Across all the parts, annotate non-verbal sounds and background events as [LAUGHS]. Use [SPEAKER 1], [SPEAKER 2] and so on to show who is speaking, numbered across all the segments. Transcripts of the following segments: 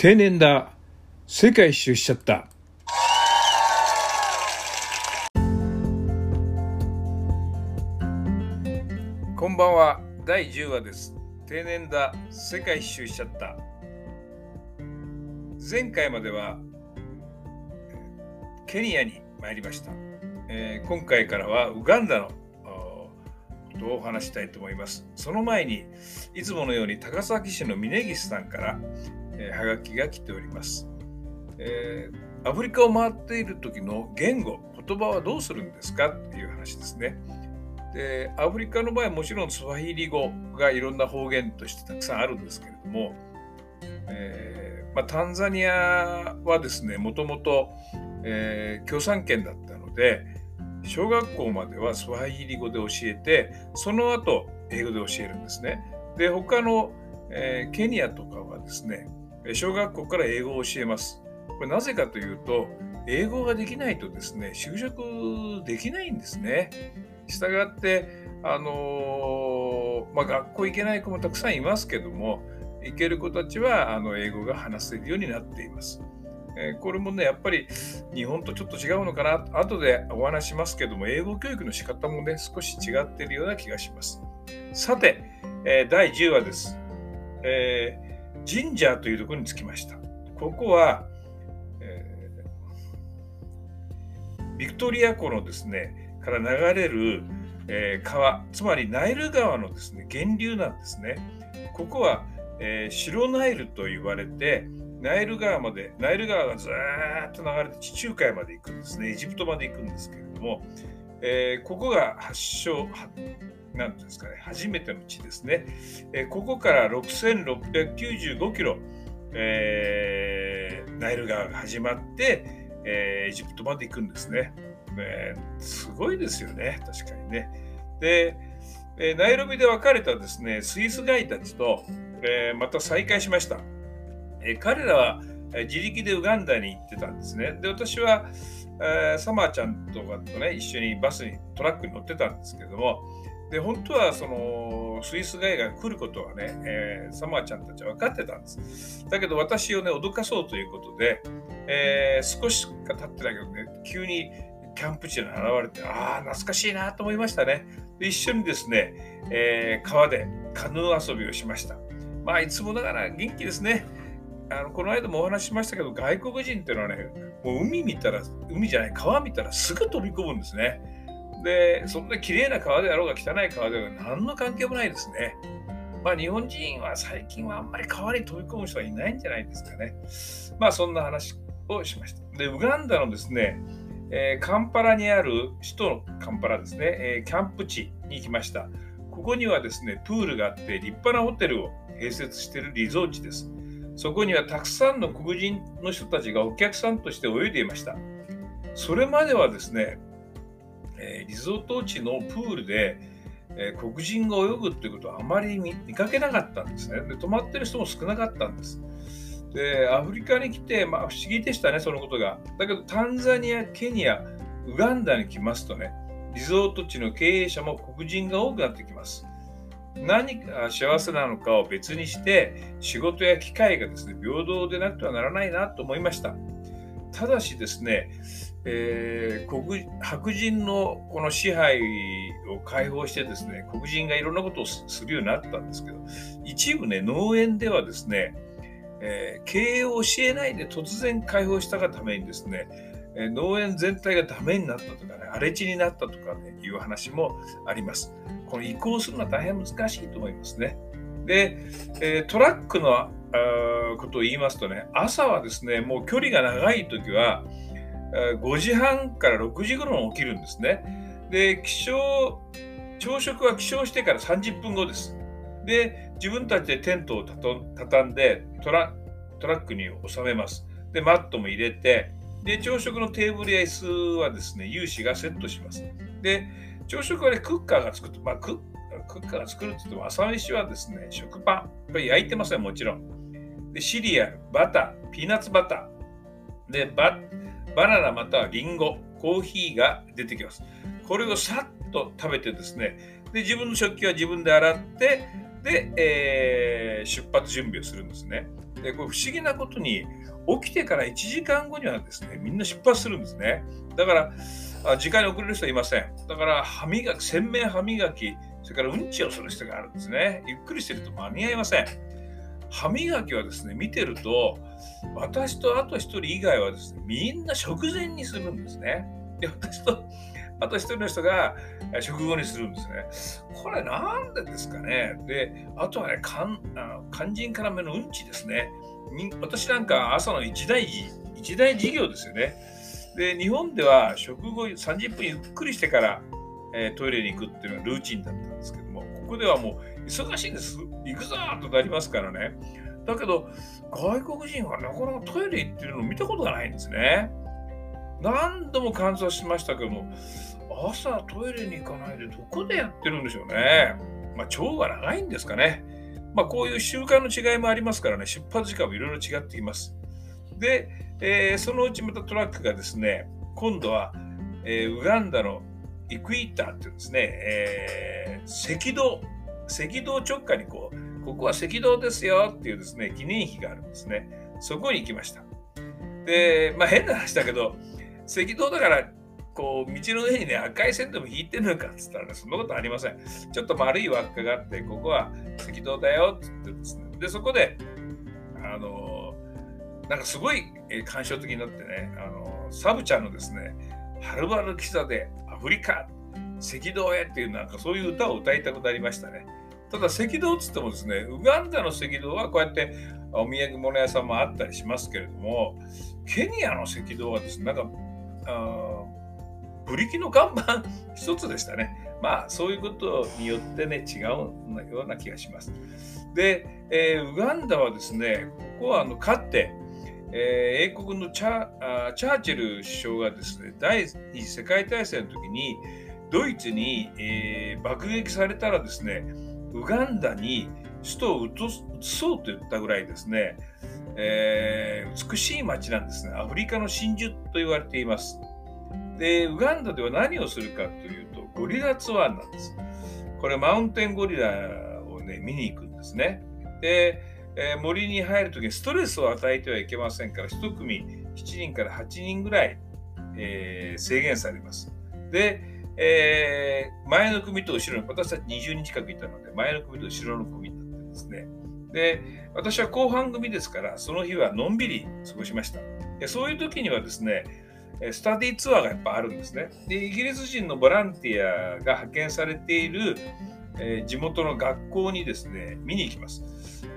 [SPEAKER 1] 定年だ。世界一周しちゃった。こんばんは。第10話です。定年だ。世界一周しちゃった。前回まではケニアに参りました、えー今回からはウガンダのことをお話したいと思います。その前にいつものように高崎市の峯岸さんから、えーはがきが来ております、えーアフリカを回っている時の言語言葉はどうするんですか？っていう話ですね。でアフリカの場合はもちろんスワヒリ語がいろんな方言としてたくさんあるんですけれども、えーまあ、タンザニアはですねもともと共産圏だったので小学校まではスワヒリ語で教えてその後英語で教えるんですね。で他の、えーケニアとかはですね小学校から英語を教えます。これなぜかというと英語ができないとですね就職できないんですね。したがってあのまあ、学校行けない子もたくさんいますけども行ける子たちはあの英語が話せるようになっています。えこれもねやっぱり日本とちょっと違うのかな後でお話しますけども英語教育の仕方もね少し違っているような気がしますさて、え第10話です、えージンジャーというところに着きましたここは、えービクトリア湖のですねから流れる、えー川つまりナイル川のですね源流なんですねここは、えー白ナイルと言われてナイル川まで、ナイル川がずっと流れて地中海まで行くんですね。エジプトまで行くんですけれども、えーここが発祥、なんですかね、初めての地ですね。えーここから6695キロ、えーナイル川が始まって、えーエジプトまで行くんですね。えーすごいですよね、確かにね。で、えーナイロビで別れたですね、スイスガイたちと、えーまた再会しました。えー彼らは自力でウガンダに行ってたんですね。で、私は、えーサマーちゃんとかとね、一緒にバスに、トラックに乗ってたんですけども、で、本当はそのスイスガイが来ることはね、えーサマーちゃんたちは分かってたんです。だけど私をね、脅かそうということで、えー少ししか経ってないけどね、急にキャンプ地に現れて、ああ、懐かしいなと思いましたね。で一緒にですね、えー川でカヌー遊びをしました。まあ、いつもながら元気ですね。あのこの間もお話ししましたけど、外国人っていうのはね、もう海見たら、海じゃない、川見たらすぐ飛び込むんですね。で、そんな綺麗な川であろうが汚い川であろうが何の関係もないですね。まあ、日本人は最近はあんまり川に飛び込む人はいないんじゃないですかね。まあ、そんな話をしました。で、ウガンダのですね、えーカンパラにある首都のカンパラですね、えーキャンプ地に行きました。ここにはですね、プールがあって立派なホテルを併設しているリゾート地です。そこにはたくさんの黒人の人たちがお客さんとして泳いでいました。それまではですね、えリゾート地のプールで、えー黒人が泳ぐっていうことはあまり見かけなかったんですね。で泊まってる人も少なかったんです。で、アフリカに来て、まあ、不思議でしたね、そのことが。だけど、タンザニア、ケニア、ウガンダに来ますとね、リゾート地の経営者も黒人が多くなってきます。何が幸せなのかを別にして、仕事や機会がですね、平等でなくてはならないなと思いました。ただしですね、えー黒白人のこの支配を解放してですね、黒人がいろんなことをするようになったんですけど、一部ね、農園ではですね、えー経営を教えないで突然解放したがためにですね、えー農園全体がダメになったとかね、荒れ地になったとかね、いう話もあります。この移行するのは大変難しいと思いますね。で、えートラックのことを言いますとね、朝はですね、もう距離が長い時は、5時半から6時頃に起きるんですね。で、起床、朝食は起床してから30分後です。で、自分たちでテントをたと畳んでトラトラックに収めます。で、マットも入れて、で、朝食のテーブルや椅子はですね、有志がセットします。で、朝食はね、クッカーが作って、まあ、クックッカーが作るって言っても、朝飯はですね、食パン。これ焼いてますよ、もちろん。で、シリアル、バター、ピーナッツバター。で、バッバナナまたはリンゴ、コーヒーが出てきます。これをさっと食べてですね、で、自分の食器は自分で洗って、で、えー出発準備をするんですね。でこれ不思議なことに起きてから1時間後にはですねみんな出発するんですねだから時間に遅れる人はいませんだから歯磨き洗面歯磨きそれからうんちをする人があるんですねゆっくりしてると間に合いません歯磨きはですね見てると私とあと1人以外はですねみんな食前にするんですねで私とあと1人の人が食後にするんですね。これなんでですかね。で、あとはね、肝肝心から目のうんちですね。私なんか朝の一大事、一大事業ですよね。で、日本では食後30分ゆっくりしてから、え、トイレに行くっていうのがルーチンだったんですけども、ここではもう忙しいんです。行くぞとなりますからね。だけど、外国人はなかなかトイレ行ってるの見たことがないんですね。何度も観察しましたけども、朝トイレに行かないでどこでやってるんでしょうね。まあ、腸が長いんですかね。まあ、こういう習慣の違いもありますからね、出発時間もいろいろ違っています。で、えー、そのうちまたトラックがですね、今度は、えー、ウガンダのイクイーターっていうですね、えー、赤道、赤道直下にこう、ここは赤道ですよっていうですね、記念碑があるんですね。そこに行きました。で、まあ変な話だけど、赤道だからこう道の上にね赤い線でも引いてるのかっつったらねそんなことありませんちょっと丸い輪っかがあってここは赤道だよっつってですねでそこであのなんかすごい感傷的になってねあのサブちゃんのですねはるばる喫茶でアフリカ赤道へっていうなんかそういう歌を歌いたくなりましたねただ赤道っつってもですねウガンダの赤道はこうやってお土産物屋さんもあったりしますけれどもケニアの赤道はですねなんかあブリキの看板 [LAUGHS] 一つでしたね。まあそういうことによってね違うような気がします。で、えー、ウガンダはですねここはあのかって、えー、英国のチャあチャーチル首相がですね第二次世界大戦の時にドイツに、えー、爆撃されたらですねウガンダに首都を移そうと言ったぐらいですね、えー、美しい街なんですね。アフリカの真珠と言われています。で、ウガンダでは何をするかというと、ゴリラツアーなんです。これ、マウンテンゴリラをね、見に行くんですね。で、えー、森に入るときにストレスを与えてはいけませんから、1組7人から8人ぐらい、えー、制限されます。で、えー、前の組と後ろの、私たち20人近くいたので、前の組と後ろの組になってですね。で、私は後半組ですから、その日はのんびり過ごしました。でそういう時にはですね、スタディツアーがやっぱあるんですね。で、イギリス人のボランティアが派遣されている、えー、地元の学校にですね、見に行きます。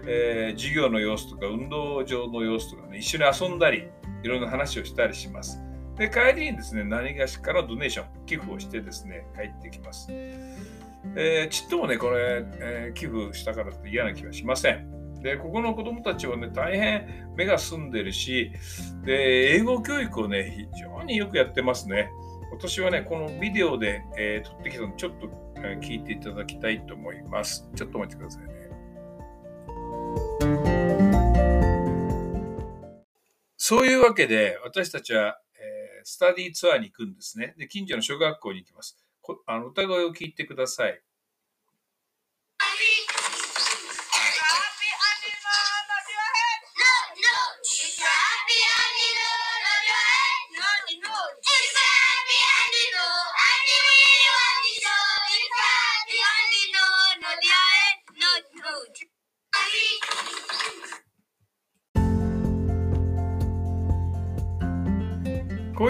[SPEAKER 1] えー、授業の様子とか運動場の様子とかね、一緒に遊んだり、いろんな話をしたりします。で、帰りにですね、何がしからドネーション、寄付をしてですね、帰ってきます。えー、ちっともね、これ、えー、寄付したからって嫌な気はしません。で、ここの子供たちはね、大変目が澄んでるし、で、英語教育をね、非常によくやってますね。私はね、このビデオで、えー、撮ってきたの、ちょっと、え、聞いていただきたいと思います。ちょっとお待ちくださいね。そういうわけで、私たちは、スタディツアーに行くんですね。で、近所の小学校に行きます。あの歌声を聞いてください。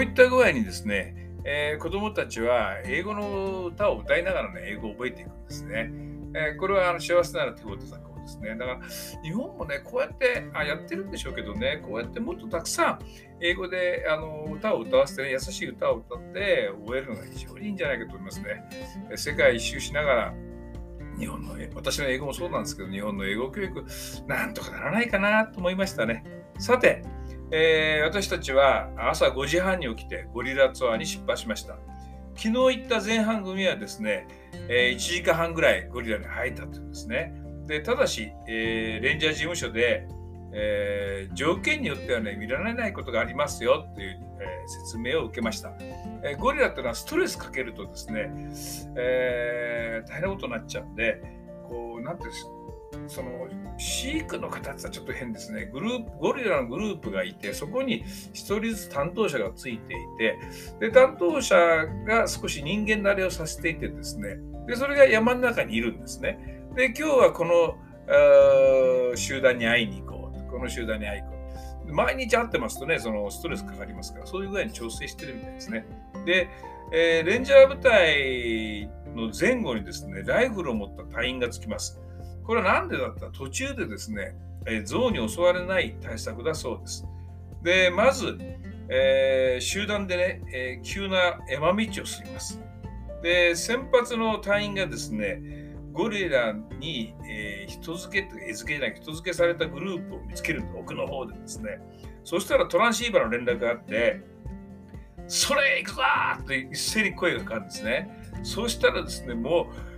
[SPEAKER 1] ういった具合にですね、えー、子どもたちは英語の歌を歌いながらね、英語を覚えていくんですね。えー、これはあの幸せなら手応え作法ですね。だから日本もね、こうやってあやってるんでしょうけどね、こうやってもっとたくさん英語であの歌を歌わせて、ね、優しい歌を歌って覚えるのが非常にいいんじゃないかと思いますね。世界一周しながら日本の私の英語もそうなんですけど、日本の英語教育、なんとかならないかなと思いましたね。さて、えー、私たちは朝5時半に起きてゴリラツアーに出発しました。昨日行った前半組はですね、えー、1時間半ぐらいゴリラに入ったというんですね。でただし、えー、レンジャー事務所で、えー、条件によってはね、見られないことがありますよっていう、え、説明を受けました。え、ゴリラっていうのはストレスかけるとですね、え、大変なことになっちゃうんで、こう、なんていうんですかその飼育の形はちょっと変ですね。グループ、ゴリラのグループがいて、そこに1人ずつ担当者がついていて、で、担当者が少し人間慣れをさせていてですね、で、それが山の中にいるんですね。で、今日はこの集団に会いに行こう。この集団に会いに行こう。毎日会ってますとね、そのストレスかかりますから、そういう具合に調整してるみたいですね。で、えー、レンジャー部隊の前後にですね、ライフルを持った隊員がつきます。これは何でだった？ら途中でですね、えー、象に襲われない対策だそうです。で、まず、えー、集団でね、えー、急な山道を進みます。で、先発の隊員がですね、ゴリラに、えー、人付け、餌付けじゃない、人付けされたグループを見つけるんで奥の方でですね、そしたらトランシーバーの連絡があって、それ行くぞって一斉に声がかかるんですね。そしたらですね、もう、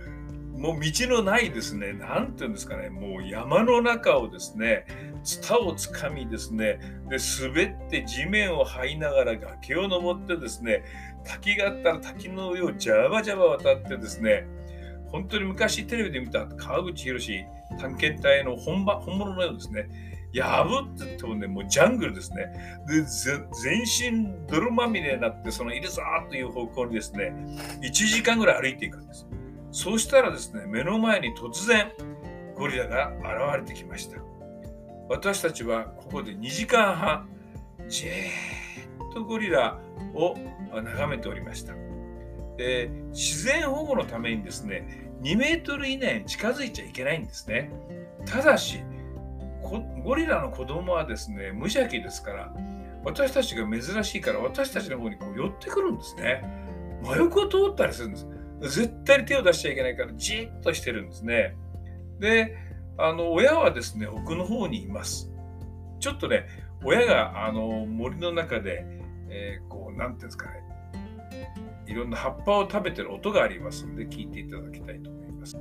[SPEAKER 1] もう道のないですね、なんていうんですかね、もう山の中をですね、ツタをつかみですね、で、滑って地面を這いながら崖を登ってですね、滝があったら滝の上をジャバジャバ渡ってですね、本当に昔テレビで見た川口博探検隊の本場本物のようですね、破って言ってもね、もうジャングルですね。で、全身泥まみれになって、そのいるぞという方向にですね、1時間ぐらい歩いていくんです。そうしたらですね、目の前に突然、ゴリラが現れてきました。私たちはここで2時間半、じーっとゴリラを眺めておりました。で自然保護のためにですね、2メートル以内に近づいちゃいけないんですね。ただし、ゴリラの子供はですね、無邪気ですから、私たちが珍しいから私たちの方にこう寄ってくるんですね。真横を通ったりするんです。絶対に手を出しちゃいけないからじっとしてるんですね。で、あの親はですね、奥の方にいます。ちょっとね、親があの森の中で、えー、こう、なんていうんですかね、いろんな葉っぱを食べてる音がありますので、聞いていただきたいと思います。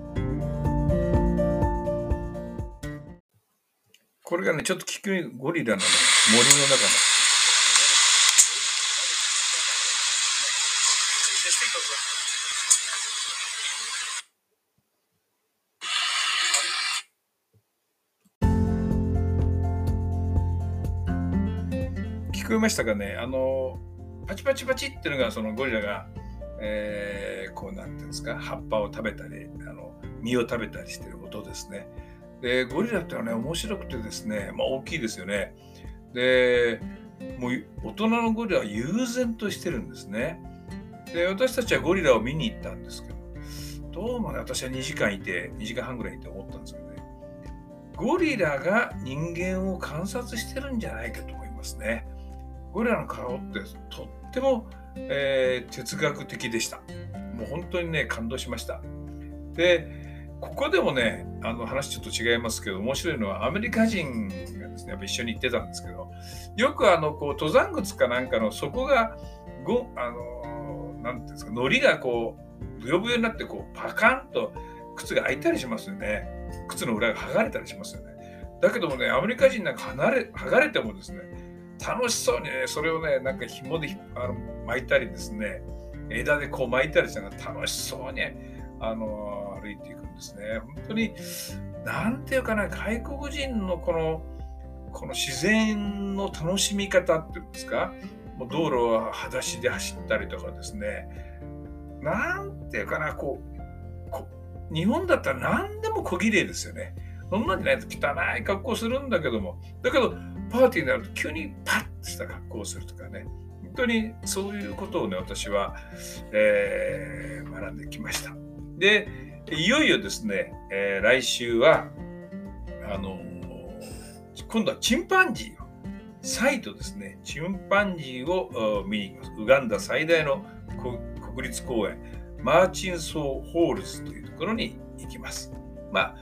[SPEAKER 1] これがね、ちょっと聞くゴリラの、ね、森の中の。聞こえましたかね？あの、パチパチパチっていうのが、そのゴリラが、えー、こうなんていうんですか、葉っぱを食べたり、あの実を食べたりしてる音ですね。で、ゴリラってのはね、面白くてですね、まあ大きいですよね。で、もう大人のゴリラは悠然としてるんですね。で、私たちはゴリラを見に行ったんですけど、どうもね、私は2時間いて、2時間半ぐらいいて思ったんですけどね、ゴリラが人間を観察してるんじゃないかと思いますね。ゴリラの顔ってとっても、えー、哲学的でした。もう本当にね、感動しました。で、ここでもね、あの話ちょっと違いますけど、面白いのはアメリカ人がですね、やっぱ一緒に行ってたんですけど、よくあの、こう、登山靴かなんかの底が、ご、あの、なんていうんですか、糊がこう、ぶよぶよになって、こう、パカンと靴が開いたりしますよね。靴の裏が剥がれたりしますよね。だけどもね、アメリカ人なんか離れ、剥がれてもですね、楽しそうにね、それをね、なんか紐であの巻いたりですね、枝でこう巻いたりして楽しそうに、あの、歩いていくんですね。本当に、なんていうかな、外国人のこの、この自然の楽しみ方っていうんですか、もう道路は裸足で走ったりとかですね、なんていうかな、こう、日本だったら何でも小綺麗ですよね。そんなんじゃないと汚い格好するんだけども、だけど、パーティーになると急にパッとした格好をするとかね、本当にそういうことをね、私は、えー、学んできました。で、いよいよですね、えー、来週は、あのー、今度はチンパンジーを、サイトですね、チンパンジーを見に行きます。ウガンダ最大の国立公園、マーチソンフォールズというところに行きます。まあ、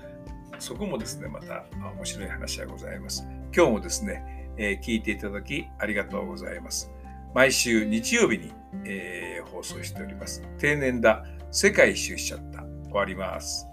[SPEAKER 1] そこもですね、また面白い話がございます。今日もですね、えー、聞いていただきありがとうございます。毎週日曜日に、えー、放送しております。定年だ世界一周しちゃった終わります。